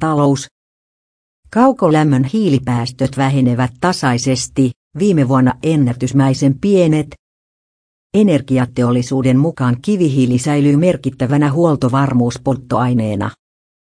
Talous. Kaukolämmön hiilipäästöt vähenevät tasaisesti, viime vuonna ennätysmäisen pienet. Energiateollisuuden mukaan kivihiili säilyy merkittävänä huoltovarmuuspolttoaineena.